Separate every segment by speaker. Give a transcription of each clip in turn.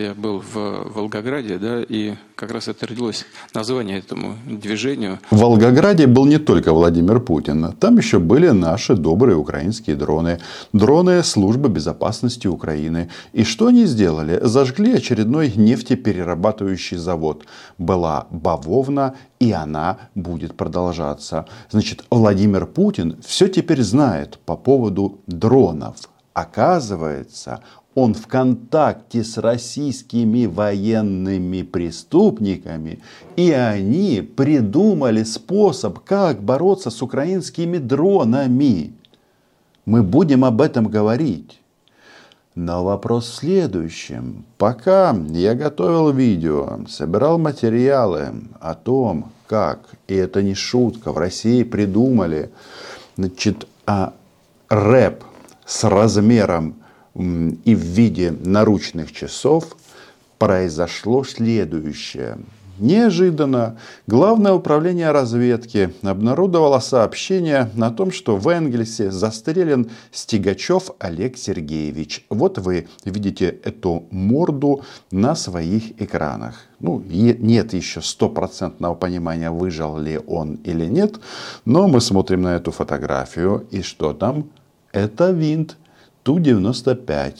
Speaker 1: я был в Волгограде, да, и как раз это родилось название этому движению.
Speaker 2: В Волгограде был не только Владимир Путин. Там еще были наши добрые украинские дроны. Дроны службы безопасности Украины. И что они сделали? Зажгли очередной нефтеперерабатывающий завод. Была бавовна, и она будет продолжаться. Значит, Владимир Путин все теперь знает по поводу дронов. Оказывается, он в контакте с российскими военными преступниками, и они придумали способ, как бороться с украинскими дронами. Мы будем об этом говорить. Но вопрос в следующем. Пока я готовил видео, собирал материалы о том, как, и это не шутка, в России придумали значит, а, рэп с размером и в виде наручных часов произошло следующее. Неожиданно Главное управление разведки обнародовало сообщение о том, что в Энгельсе застрелен Стигачев Олег Сергеевич. Вот вы видите эту морду на своих экранах. Ну, нет еще стопроцентного понимания, выжил ли он или нет, но мы смотрим на эту фотографию, и что там? Это винт Ту-95.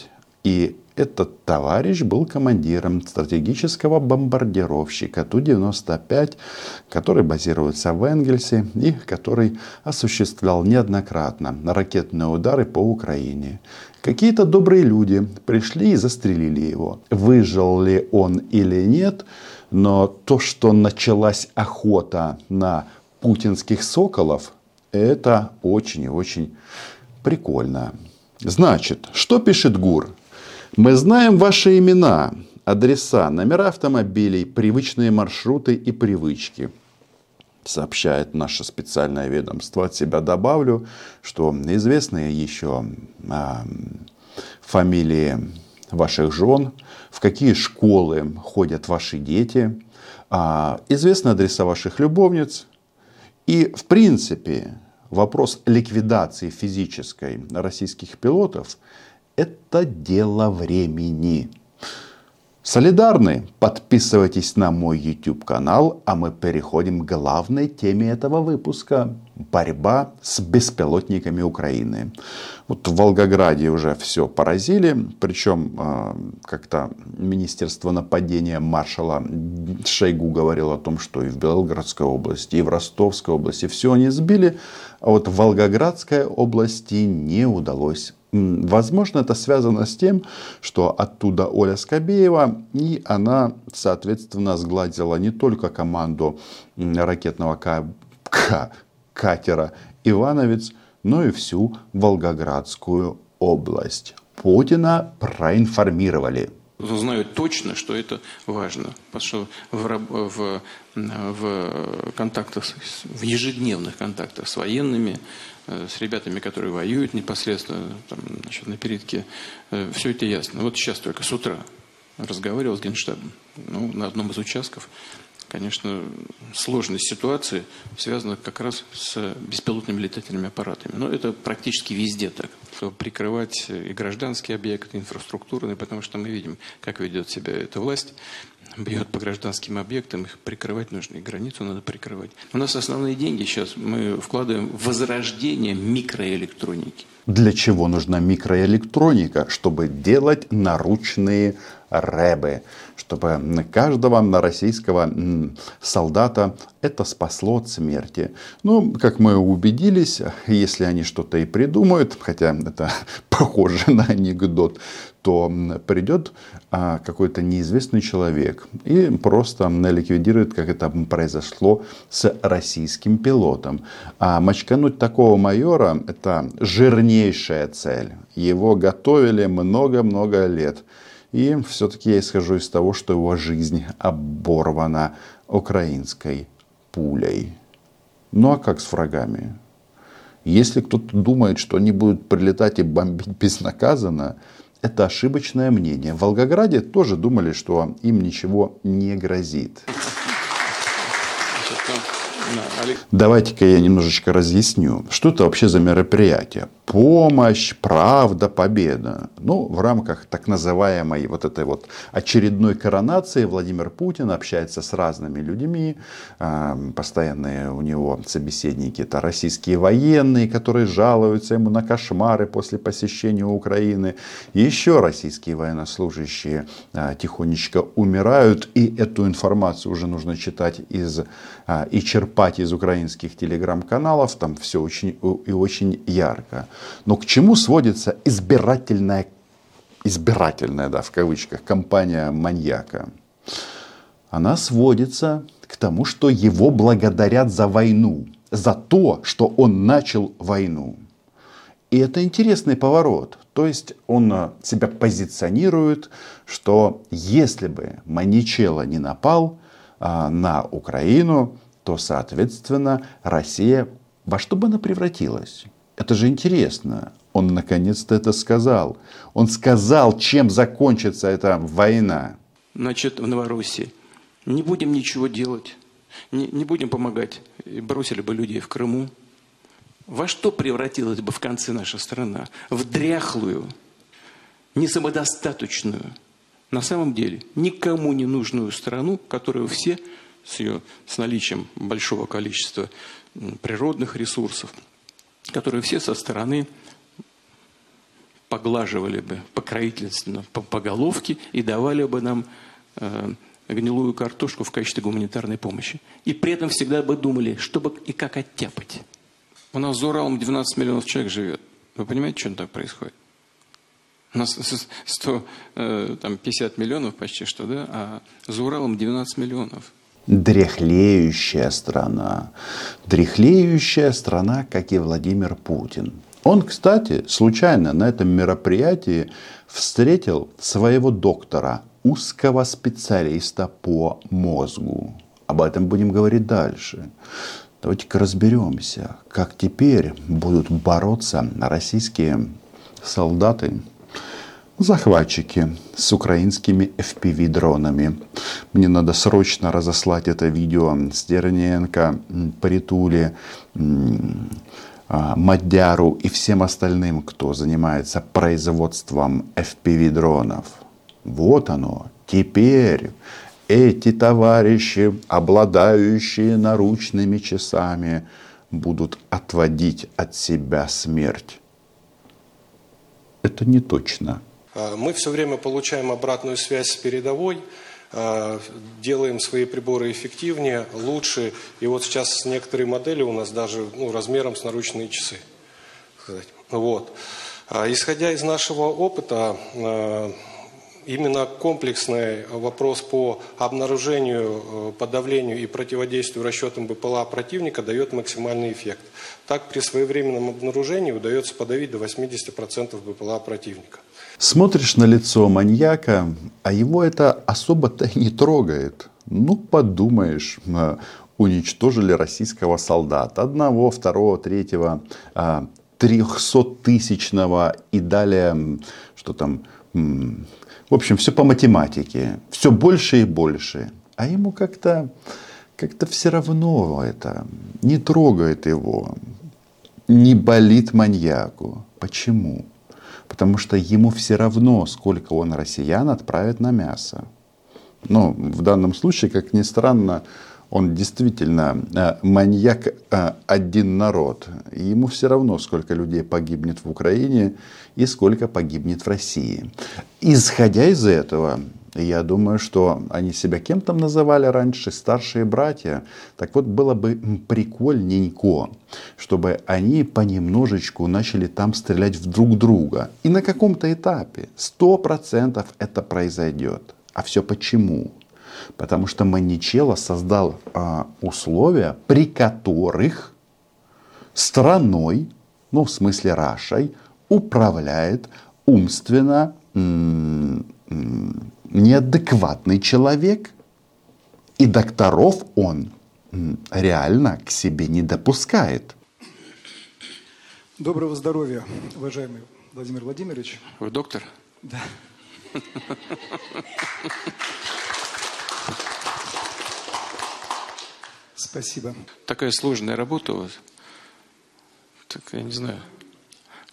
Speaker 2: И этот товарищ был командиром стратегического бомбардировщика Ту-95, который базируется в Энгельсе и который осуществлял неоднократно ракетные удары по Украине. Какие-то добрые люди пришли и застрелили его. Выжил ли он или нет, но то, что началась охота на путинских соколов, это очень и очень прикольно. Значит, что пишет ГУР? Мы знаем ваши имена, адреса, номера автомобилей, привычные маршруты и привычки. Сообщает наше специальное ведомство. От себя добавлю, что известны еще а, фамилии ваших жен, в какие школы ходят ваши дети, а, известны адреса ваших любовниц. И, в принципе, вопрос ликвидации физической российских пилотов – это дело времени. Солидарны? Подписывайтесь на мой YouTube канал, а мы переходим к главной теме этого выпуска – борьба с беспилотниками Украины. Вот в Волгограде уже все поразили, причем а, как-то Министерство нападения маршала Шойгу говорило о том, что и в Белгородской области, и в Ростовской области все они сбили, а вот в Волгоградской области не удалось Возможно, это связано с тем, что оттуда Оля Скобеева, и она, соответственно, сгладила не только команду ракетного катера «Ивановец», но и всю Волгоградскую область. Путина проинформировали.
Speaker 1: Знают точно, что это важно, потому что в, в, в контактах, в ежедневных контактах с военными, э, с ребятами, которые воюют непосредственно там, значит, на передке, э, все это ясно. Вот сейчас только с утра разговаривал с Генштабом ну, на одном из участков конечно, сложность ситуации связана как раз с беспилотными летательными аппаратами. Но это практически везде так. Прикрывать и гражданские объекты, инфраструктурные, потому что мы видим, как ведет себя эта власть бьет по гражданским объектам, их прикрывать нужно, и границу надо прикрывать. У нас основные деньги сейчас мы вкладываем в возрождение микроэлектроники.
Speaker 2: Для чего нужна микроэлектроника? Чтобы делать наручные рэбы, чтобы каждого российского солдата это спасло от смерти. Ну, как мы убедились, если они что-то и придумают, хотя это похоже на анекдот, то придет а, какой-то неизвестный человек и просто ликвидирует, как это произошло с российским пилотом. А мочкануть такого майора – это жирнейшая цель. Его готовили много-много лет. И все-таки я исхожу из того, что его жизнь оборвана украинской пулей. Ну а как с врагами? Если кто-то думает, что они будут прилетать и бомбить безнаказанно, это ошибочное мнение. В Волгограде тоже думали, что им ничего не грозит. Давайте-ка я немножечко разъясню, что это вообще за мероприятие. Помощь, правда, победа. Ну, в рамках так называемой вот этой вот очередной коронации Владимир Путин общается с разными людьми. А, постоянные у него собеседники это российские военные, которые жалуются ему на кошмары после посещения Украины. Еще российские военнослужащие а, тихонечко умирают. И эту информацию уже нужно читать из и черпать из украинских телеграм-каналов. Там все очень и очень ярко. Но к чему сводится избирательная, избирательная, да, в кавычках, компания маньяка? Она сводится к тому, что его благодарят за войну, за то, что он начал войну. И это интересный поворот. То есть он а, себя позиционирует, что если бы Маничело не напал а, на Украину, то, соответственно, Россия во что бы она превратилась? Это же интересно. Он наконец-то это сказал. Он сказал, чем закончится эта война.
Speaker 1: Значит, в Новороссии не будем ничего делать, не, не будем помогать. Бросили бы людей в Крыму. Во что превратилась бы в конце наша страна? В дряхлую, несамодостаточную, на самом деле никому не нужную страну, которую все с ее с наличием большого количества природных ресурсов – которые все со стороны поглаживали бы покровительственно по, по головке и давали бы нам э, гнилую картошку в качестве гуманитарной помощи. И при этом всегда бы думали, чтобы и как оттяпать. У нас за Уралом 12 миллионов человек живет. Вы понимаете, что так происходит? У нас 100, э, там 50 миллионов почти что, да? А за Уралом 12 миллионов
Speaker 2: дряхлеющая страна. Дряхлеющая страна, как и Владимир Путин. Он, кстати, случайно на этом мероприятии встретил своего доктора, узкого специалиста по мозгу. Об этом будем говорить дальше. Давайте-ка разберемся, как теперь будут бороться российские солдаты захватчики с украинскими FPV-дронами. Мне надо срочно разослать это видео Стерненко, Притули, а, Мадяру и всем остальным, кто занимается производством FPV-дронов. Вот оно. Теперь эти товарищи, обладающие наручными часами, будут отводить от себя смерть. Это не точно.
Speaker 3: А, мы все время получаем обратную связь с передовой, а, делаем свои приборы эффективнее, лучше. И вот сейчас некоторые модели у нас даже ну, размером с наручные часы. Вот. А, исходя из нашего опыта, именно комплексный вопрос по обнаружению, э, подавлению и противодействию расчетам БПЛА противника дает максимальный эффект. Так, при своевременном обнаружении удается подавить до 80% БПЛА противника.
Speaker 2: Смотришь на лицо маньяка, а его это особо-то не трогает. Ну, подумаешь, э, уничтожили российского солдата. Одного, второго, третьего, а, трехсоттысячного и далее, что там, в общем, все по математике. Все больше и больше. А ему как-то как-то все равно это не трогает его, не болит маньяку. Почему? потому что ему все равно, сколько он россиян отправит на мясо. Но в данном случае, как ни странно, он действительно э, маньяк э, один народ. ему все равно, сколько людей погибнет в Украине и сколько погибнет в России. Исходя из этого, я думаю, что они себя кем там называли раньше, старшие братья. Так вот, было бы прикольненько, чтобы они понемножечку начали там стрелять в друг друга. И на каком-то этапе сто процентов это произойдет. А все почему? Потому что Маничело создал а, условия, при которых страной, ну в смысле Рашей, управляет умственно неадекватный человек, и докторов он реально к себе не допускает.
Speaker 4: Доброго здоровья, уважаемый Владимир Владимирович.
Speaker 1: Вы доктор?
Speaker 4: Да. Спасибо.
Speaker 1: Такая сложная работа у вас. Так, я не знаю.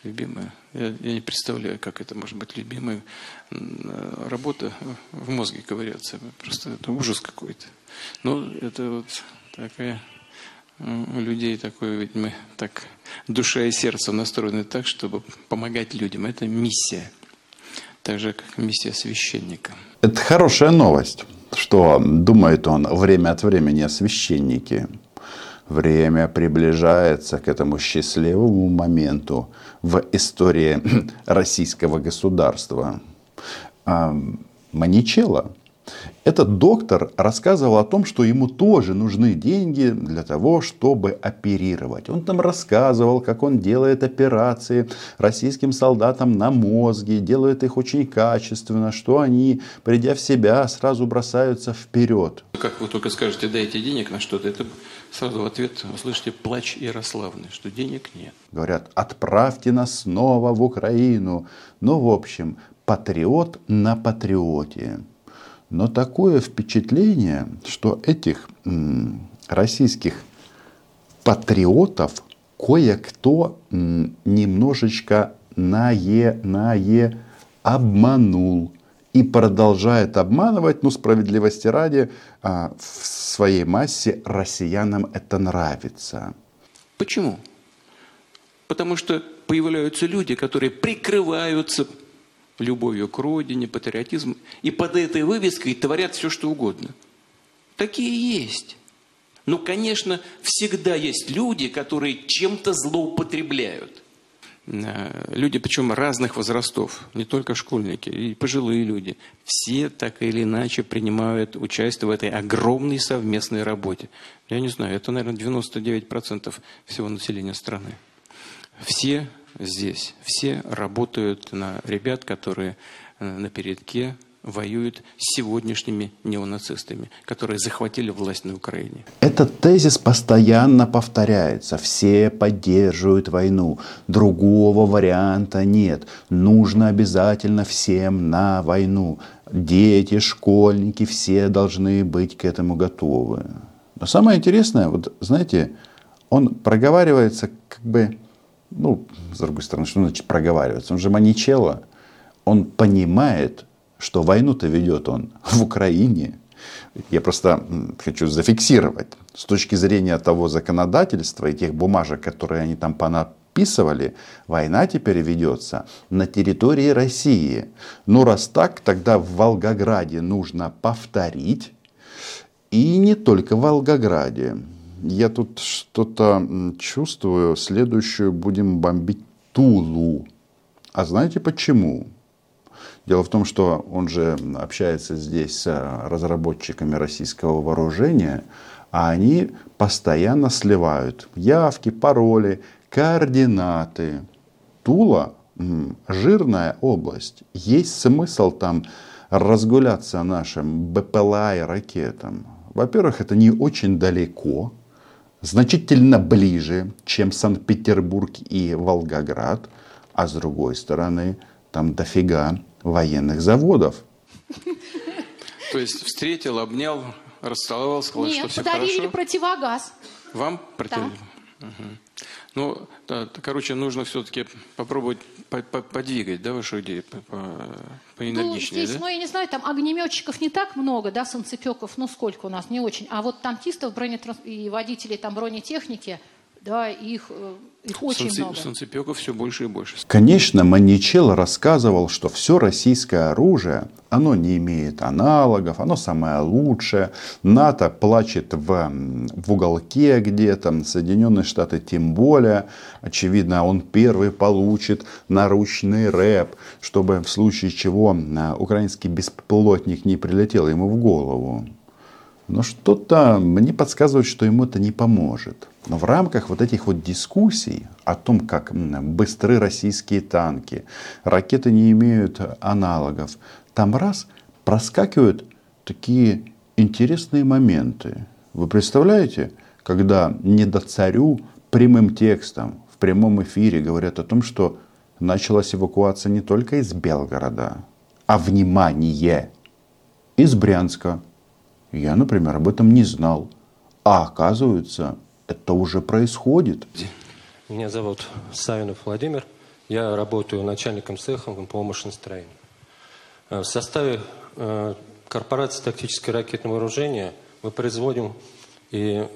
Speaker 1: любимая. Я, я не представляю, как это может быть любимой. Работа в мозге ковыряться. Просто это ужас какой-то. Ну, это вот такая у людей такое, ведь мы так душа и сердце настроены так, чтобы помогать людям. Это миссия. Так же, как миссия священника.
Speaker 2: Это хорошая новость, что думает он время от времени о священнике. Время приближается к этому счастливому моменту в истории российского государства. Маничела этот доктор рассказывал о том, что ему тоже нужны деньги для того, чтобы оперировать. Он там рассказывал, как он делает операции российским солдатам на мозге, делает их очень качественно, что они, придя в себя, сразу бросаются вперед.
Speaker 1: Как вы только скажете, дайте денег на что-то, это сразу в ответ услышите плач Ярославны, что денег нет.
Speaker 2: Говорят, отправьте нас снова в Украину. Ну, в общем, патриот на патриоте. Но такое впечатление, что этих российских патриотов кое-кто немножечко нае, нае обманул и продолжает обманывать, ну, справедливости ради, а, в своей массе россиянам это нравится.
Speaker 1: Почему? Потому что появляются люди, которые прикрываются любовью к родине, патриотизм, и под этой вывеской творят все, что угодно. Такие есть. Но, конечно, всегда есть люди, которые чем-то злоупотребляют. Люди, причем разных возрастов, не только школьники, и пожилые люди. Все так или иначе принимают участие в этой огромной совместной работе. Я не знаю, это, наверное, 99% всего населения страны. Все здесь. Все работают на ребят, которые э, на передке воюют с сегодняшними неонацистами, которые захватили власть на Украине.
Speaker 2: Этот тезис постоянно повторяется. Все поддерживают войну. Другого варианта нет. Нужно обязательно всем на войну. Дети, школьники, все должны быть к этому готовы. Но самое интересное, вот знаете, он проговаривается как бы ну, с другой стороны, что значит проговариваться? Он же маничело. Он понимает, что войну-то ведет он в Украине. Я просто хочу зафиксировать. С точки зрения того законодательства и тех бумажек, которые они там понаписывали, война теперь ведется на территории России. Ну, раз так, тогда в Волгограде нужно повторить. И не только в Волгограде я тут что-то чувствую. Следующую будем бомбить Тулу. А знаете почему? Дело в том, что он же общается здесь с разработчиками российского вооружения, а они постоянно сливают явки, пароли, координаты. Тула – жирная область. Есть смысл там разгуляться нашим БПЛА и ракетам. Во-первых, это не очень далеко – значительно ближе, чем Санкт-Петербург и Волгоград, а с другой стороны, там дофига военных заводов.
Speaker 1: То есть встретил, обнял, расцеловал, сказал,
Speaker 5: Нет,
Speaker 1: что все
Speaker 5: подарили
Speaker 1: хорошо?
Speaker 5: противогаз.
Speaker 1: Вам подарили? Да. Угу. Ну, да, короче, нужно все-таки попробовать подвигать, да, вашу идею по, по, поэнергичнее,
Speaker 5: ну, здесь,
Speaker 1: да?
Speaker 5: ну, я не знаю, там огнеметчиков не так много, да, санцепеков, ну, сколько у нас, не очень. А вот танкистов бронетранс... и водителей там бронетехники – да, их, э, их очень
Speaker 1: Санци,
Speaker 5: много.
Speaker 1: Санцепеков все больше и больше.
Speaker 2: Конечно, Маничел рассказывал, что все российское оружие, оно не имеет аналогов, оно самое лучшее. НАТО плачет в, в уголке где-то, Соединенные Штаты тем более. Очевидно, он первый получит наручный рэп, чтобы в случае чего э, украинский беспилотник не прилетел ему в голову. Но что-то мне подсказывает, что ему это не поможет. Но в рамках вот этих вот дискуссий о том, как быстры российские танки, ракеты не имеют аналогов, там раз проскакивают такие интересные моменты. Вы представляете, когда не до царю прямым текстом в прямом эфире говорят о том, что началась эвакуация не только из Белгорода, а внимание, из Брянска, я, например, об этом не знал. А оказывается, это уже происходит.
Speaker 6: Меня зовут Савинов Владимир. Я работаю начальником цеха по машиностроению. Э, В составе э, корпорации тактическое ракетное вооружение мы производим и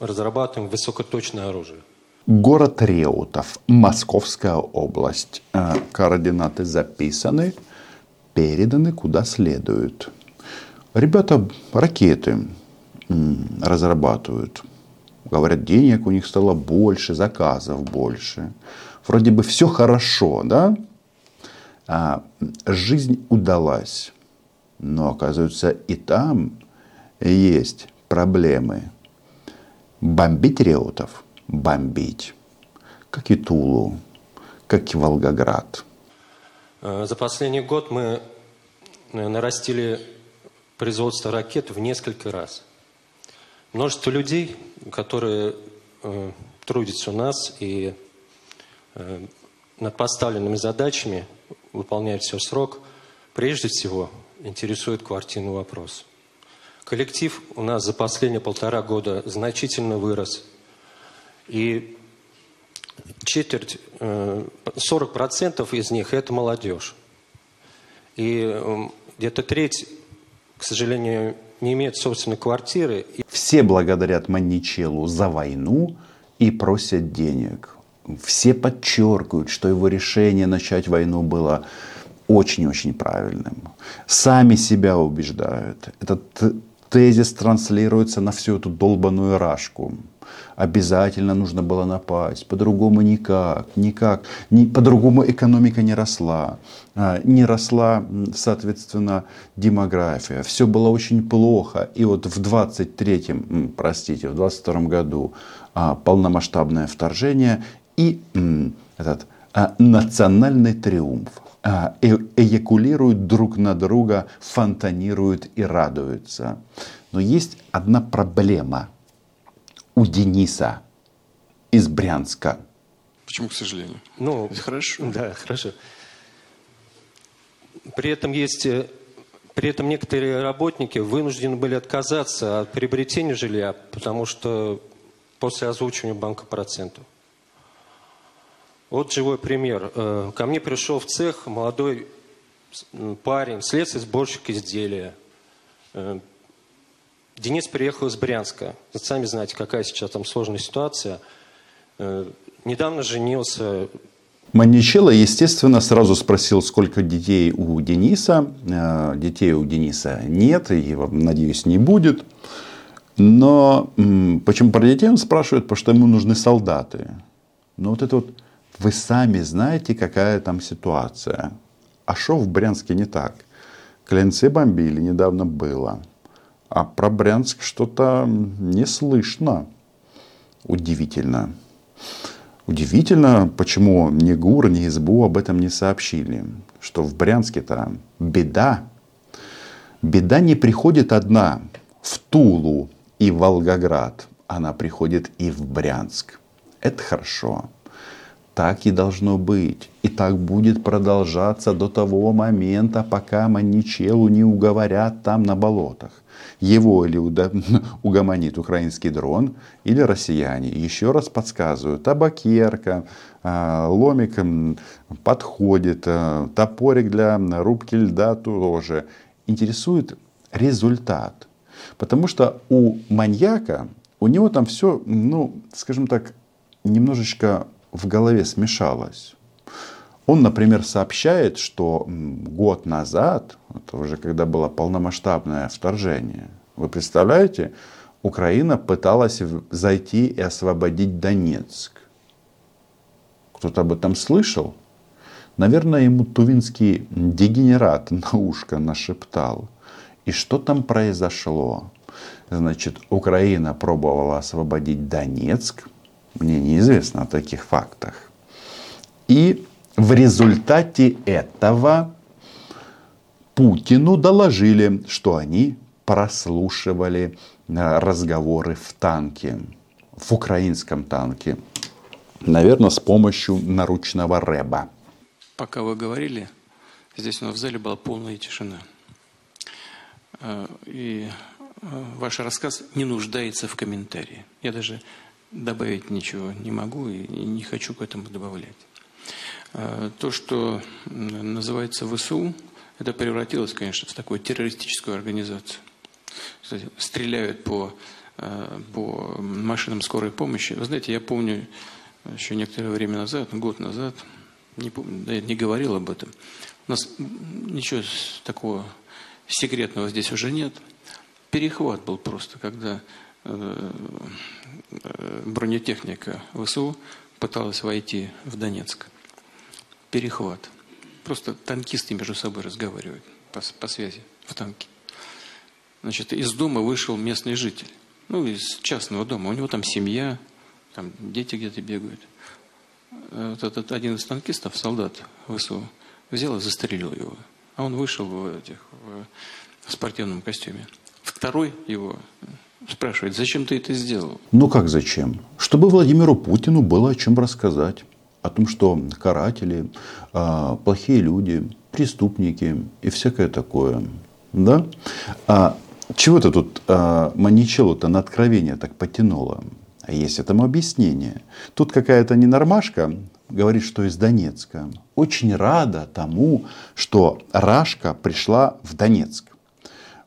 Speaker 6: разрабатываем высокоточное оружие.
Speaker 2: Город Реутов, Московская область. Э, Координаты записаны, переданы куда следует. Ребята ракеты разрабатывают. Говорят, денег у них стало больше, заказов больше. Вроде бы все хорошо, да? А, жизнь удалась. Но, оказывается, и там есть проблемы. Бомбить Реутов – бомбить. Как и Тулу, как и Волгоград.
Speaker 6: Э, За последний год мы э, нарастили производство ракет в несколько раз. Множество людей, которые э, трудятся у нас и э, над поставленными задачами выполняют все в срок, прежде всего интересует квартирный вопрос. Коллектив у нас за последние полтора года значительно вырос. И четверть, э, 40% из них – это молодежь. И э, где-то треть, к сожалению, не имеет собственной квартиры.
Speaker 2: Все благодарят Маничелу за войну и просят денег. Все подчеркивают, что его решение начать войну было очень-очень правильным. Сами себя убеждают. Этот тезис транслируется на всю эту долбаную рашку. Обязательно нужно было напасть, по-другому никак, никак, ни, по-другому экономика не росла, а, не росла, соответственно, демография, все было очень плохо. И вот в 23-м, м, простите, в 22 году а, полномасштабное вторжение и этот национальный триумф. А, э- эякулируют друг на друга, фонтанируют и радуются. Но есть одна проблема у Дениса из Брянска.
Speaker 1: Почему, к сожалению?
Speaker 6: Ну,
Speaker 1: Это хорошо.
Speaker 6: Да, хорошо. При этом есть, э, при этом некоторые работники вынуждены были отказаться от приобретения жилья, потому что после озвучивания банка процентов. Вот живой пример. Э, Ко мне пришел в цех молодой парень, следствие сборщик изделия. Э, Денис приехал из Брянска. Вы сами знаете, какая сейчас там сложная ситуация. Э, Недавно женился,
Speaker 2: Маничелло, естественно, сразу спросил, сколько детей у Дениса. Детей у Дениса нет, и, надеюсь, не будет. Но почему про детей он спрашивает? Потому что ему нужны солдаты. Но вот это вот, вы сами знаете, какая там ситуация. А что в Брянске не так? Клинцы бомбили, недавно было. А про Брянск что-то не слышно. Удивительно. Удивительно, почему ни ГУР, ни СБУ об этом не сообщили. Что в Брянске-то беда. Беда не приходит одна в Тулу и Волгоград. Она приходит и в Брянск. Это хорошо. Так и должно быть. И так будет продолжаться до того момента, пока Маничелу не уговорят там на болотах. Его или угомонит украинский дрон, или россияне. Еще раз подсказываю, табакерка, а, ломик подходит, а, топорик для рубки льда тоже. Интересует результат. Потому что у маньяка, у него там все, ну, скажем так, немножечко в голове смешалось. Он, например, сообщает, что год назад, это уже когда было полномасштабное вторжение, вы представляете, Украина пыталась зайти и освободить Донецк. Кто-то об этом слышал? Наверное, ему тувинский дегенерат на ушко нашептал. И что там произошло? Значит, Украина пробовала освободить Донецк. Мне неизвестно о таких фактах. И в результате этого Путину доложили, что они прослушивали э, разговоры в танке, в украинском танке. Наверное, с помощью наручного рэба.
Speaker 1: Пока вы говорили, здесь у нас в зале была полная тишина. Э, И э, ваш рассказ не нуждается в комментарии. Я даже добавить ничего не могу и не хочу к этому добавлять. А, то, что называется ВСУ, это превратилось, конечно, в такую террористическую организацию. Стреляют по, а, по машинам скорой помощи. Вы знаете, я помню еще некоторое время назад, год назад, не, помню, да, я не говорил об этом. У нас ничего такого секретного здесь уже нет. Перехват был просто, когда бронетехника ВСУ пыталась войти в Донецк перехват. Просто танкисты между собой разговаривают по, по связи в танке. Значит, из дома вышел местный житель. Ну, из частного дома. У него там семья, там дети где-то бегают. Вот этот один из танкистов, солдат ВСУ, взял и застрелил его. А он вышел в, этих, в спортивном костюме. Второй его спрашивает, зачем ты это сделал?
Speaker 2: Ну как зачем? Чтобы Владимиру Путину было о чем рассказать о том, что каратели, а, плохие люди, преступники и всякое такое. Да? А чего это тут а, Маничелу-то на откровение так потянуло? А есть этому объяснение. Тут какая-то ненормашка говорит, что из Донецка. Очень рада тому, что Рашка пришла в Донецк.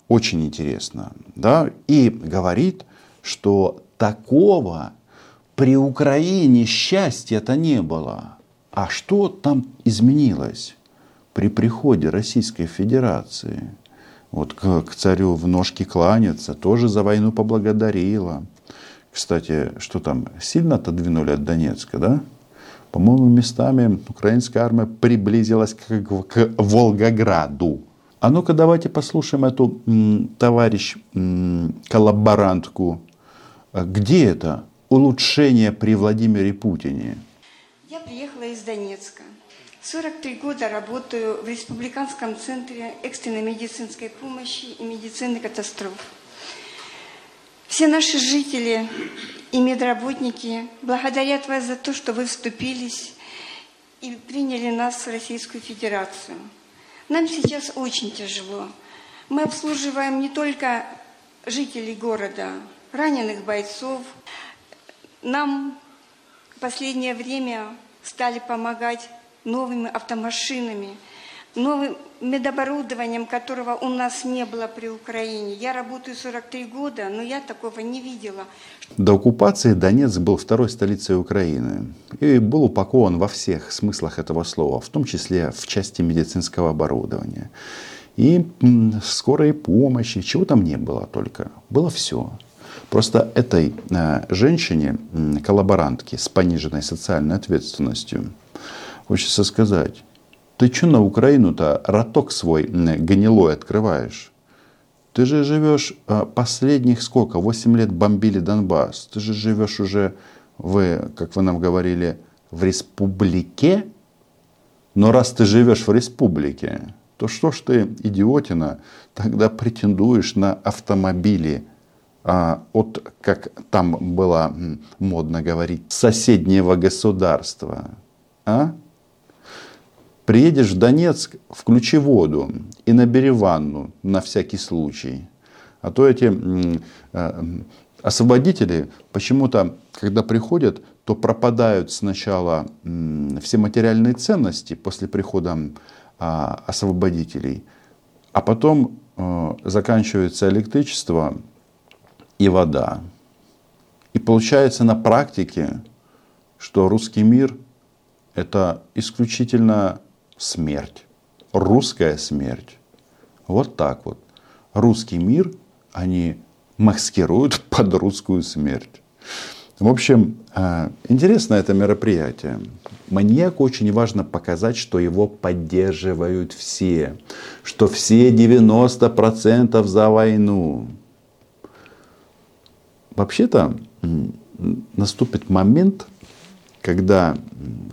Speaker 2: Очень интересно. Да? И говорит, что такого при Украине счастья-то не было. А что там изменилось при приходе Российской Федерации? Вот к, к царю в ножки кланяться, тоже за войну поблагодарила. Кстати, что там, сильно отодвинули от Донецка, да? По-моему, местами украинская армия приблизилась к, к Волгограду. А ну-ка давайте послушаем эту м, товарищ м, коллаборантку. Где это? улучшения при Владимире Путине?
Speaker 7: Я приехала из Донецка. 43 года работаю в Республиканском центре экстренной медицинской помощи и медицины катастроф. Все наши жители и медработники благодарят вас за то, что вы вступились и приняли нас в Российскую Федерацию. Нам сейчас очень тяжело. Мы обслуживаем не только жителей города, раненых бойцов, нам в последнее время стали помогать новыми автомашинами, новым медоборудованием, которого у нас не было при Украине. Я работаю 43 года, но я такого не видела.
Speaker 2: До оккупации Донецк был второй столицей Украины и был упакован во всех смыслах этого слова, в том числе в части медицинского оборудования. И скорой помощи, чего там не было только. Было все. Просто этой э, женщине, коллаборантке с пониженной социальной ответственностью, хочется сказать, ты что на Украину-то роток свой гнилой открываешь? Ты же живешь э, последних сколько? 8 лет бомбили Донбасс. Ты же живешь уже, вы, как вы нам говорили, в республике. Но раз ты живешь в республике, то что ж ты, идиотина, тогда претендуешь на автомобили а, от, как там было модно говорить, соседнего государства. А? Приедешь в Донецк, включи воду и набери ванну на всякий случай. А то эти э, освободители почему-то, когда приходят, то пропадают сначала все материальные ценности после прихода а, освободителей, а потом э, заканчивается электричество, и вода. И получается на практике, что русский мир – это исключительно смерть, русская смерть. Вот так вот. Русский мир они маскируют под русскую смерть. В общем, э, интересно это мероприятие. Маньяку очень важно показать, что его поддерживают все, что все 90% за войну. Вообще-то наступит момент, когда,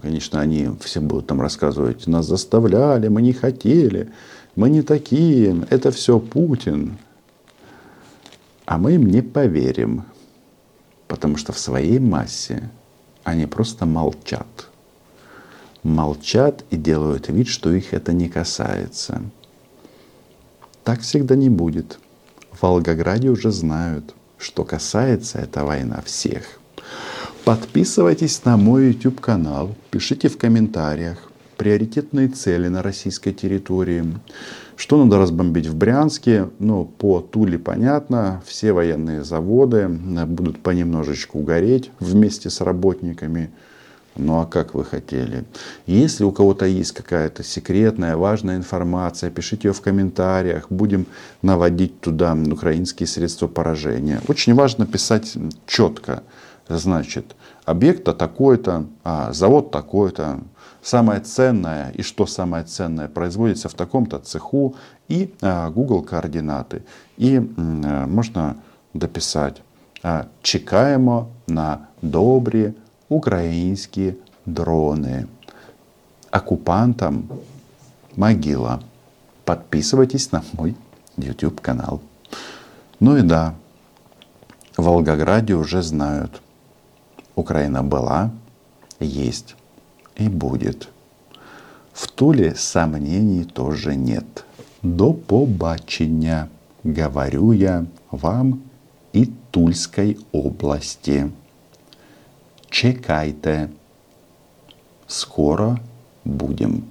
Speaker 2: конечно, они все будут там рассказывать, нас заставляли, мы не хотели, мы не такие, это все Путин. А мы им не поверим, потому что в своей массе они просто молчат. Молчат и делают вид, что их это не касается. Так всегда не будет. В Волгограде уже знают – что касается эта война всех. Подписывайтесь на мой YouTube канал, пишите в комментариях, приоритетные цели на российской территории. Что надо разбомбить в Брянске? Ну, по Туле понятно. Все военные заводы будут понемножечку гореть вместе с работниками. Ну а как вы хотели? Если у кого-то есть какая-то секретная, важная информация, пишите ее в комментариях. Будем наводить туда украинские средства поражения. Очень важно писать четко Значит, объекта такой-то, а, завод такой-то, самое ценное и что самое ценное производится в таком-то цеху и а, Google координаты. И а, можно дописать а, чекаємо на добрі українські дрони. Оккупантам могила. Подписывайтесь на мой YouTube канал. Ну и да, в Волгограде уже знают. Украина была, есть и будет. В Туле сомнений тоже нет. До побачення, говорю я вам і Тульської області. Чекайте, скоро будем.